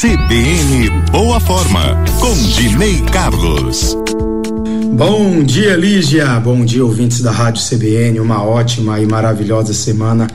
CBN Boa Forma, com Dinei Carlos. Bom dia, Lígia. Bom dia, ouvintes da Rádio CBN. Uma ótima e maravilhosa semana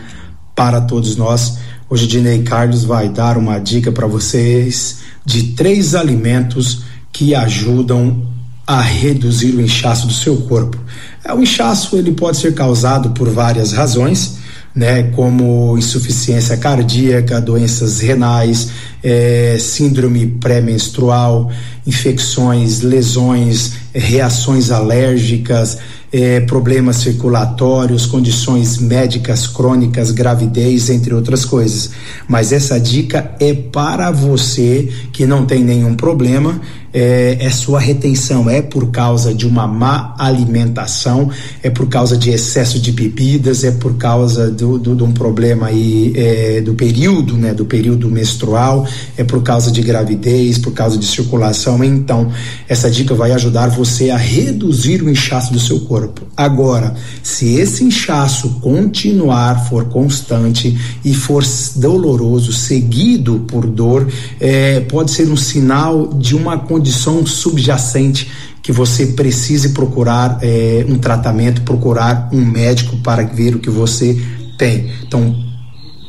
para todos nós. Hoje, Dinei Carlos vai dar uma dica para vocês de três alimentos que ajudam a reduzir o inchaço do seu corpo. É, o inchaço ele pode ser causado por várias razões né, como insuficiência cardíaca, doenças renais, é, síndrome pré-menstrual, infecções, lesões, reações alérgicas, é, problemas circulatórios, condições médicas crônicas, gravidez, entre outras coisas. Mas essa dica é para você que não tem nenhum problema é, é sua retenção, é por causa de uma má alimentação, é por causa de excesso de bebidas, é por causa do, do, de um problema aí é, do período, né, do período menstrual, é por causa de gravidez, por causa de circulação. Então, essa dica vai ajudar você a reduzir o inchaço do seu corpo. Agora, se esse inchaço continuar, for constante e for doloroso, seguido por dor, é, pode ser um sinal de uma condição subjacente que você precise procurar é, um tratamento, procurar um médico para ver o que você tem. Então,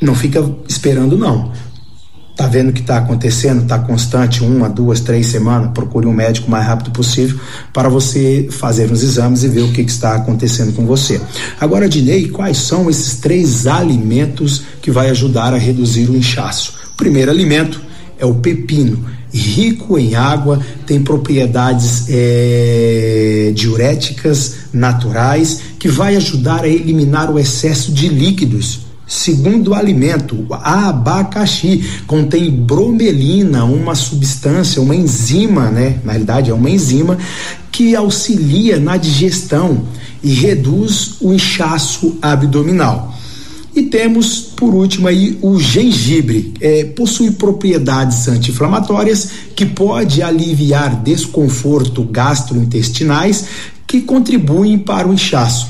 não fica esperando não. Tá vendo o que está acontecendo? Está constante, uma, duas, três semanas. Procure um médico o mais rápido possível para você fazer os exames e ver o que, que está acontecendo com você. Agora, Dinei, quais são esses três alimentos que vai ajudar a reduzir o inchaço? O primeiro alimento é o pepino rico em água, tem propriedades é, diuréticas naturais que vai ajudar a eliminar o excesso de líquidos. Segundo alimento, abacaxi contém bromelina, uma substância, uma enzima, né? Na realidade é uma enzima que auxilia na digestão e reduz o inchaço abdominal. E temos, por último, aí o gengibre. É, possui propriedades anti-inflamatórias que pode aliviar desconforto gastrointestinais que contribuem para o inchaço.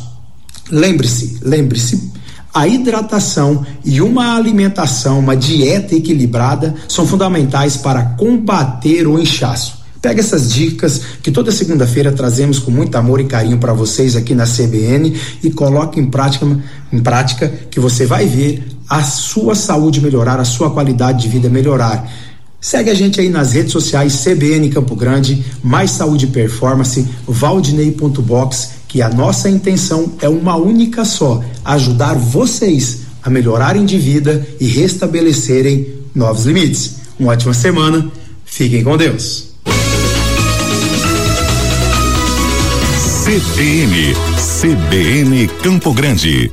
Lembre-se, lembre-se, a hidratação e uma alimentação, uma dieta equilibrada são fundamentais para combater o inchaço. Pega essas dicas que toda segunda-feira trazemos com muito amor e carinho para vocês aqui na CBN e coloque em prática, em prática que você vai ver a sua saúde melhorar, a sua qualidade de vida melhorar. Segue a gente aí nas redes sociais CBN Campo Grande, Mais Saúde Performance, Valdinei.box, que a nossa intenção é uma única só: ajudar vocês a melhorarem de vida e restabelecerem novos limites. Uma ótima semana, fiquem com Deus. CBN, CBN Campo Grande.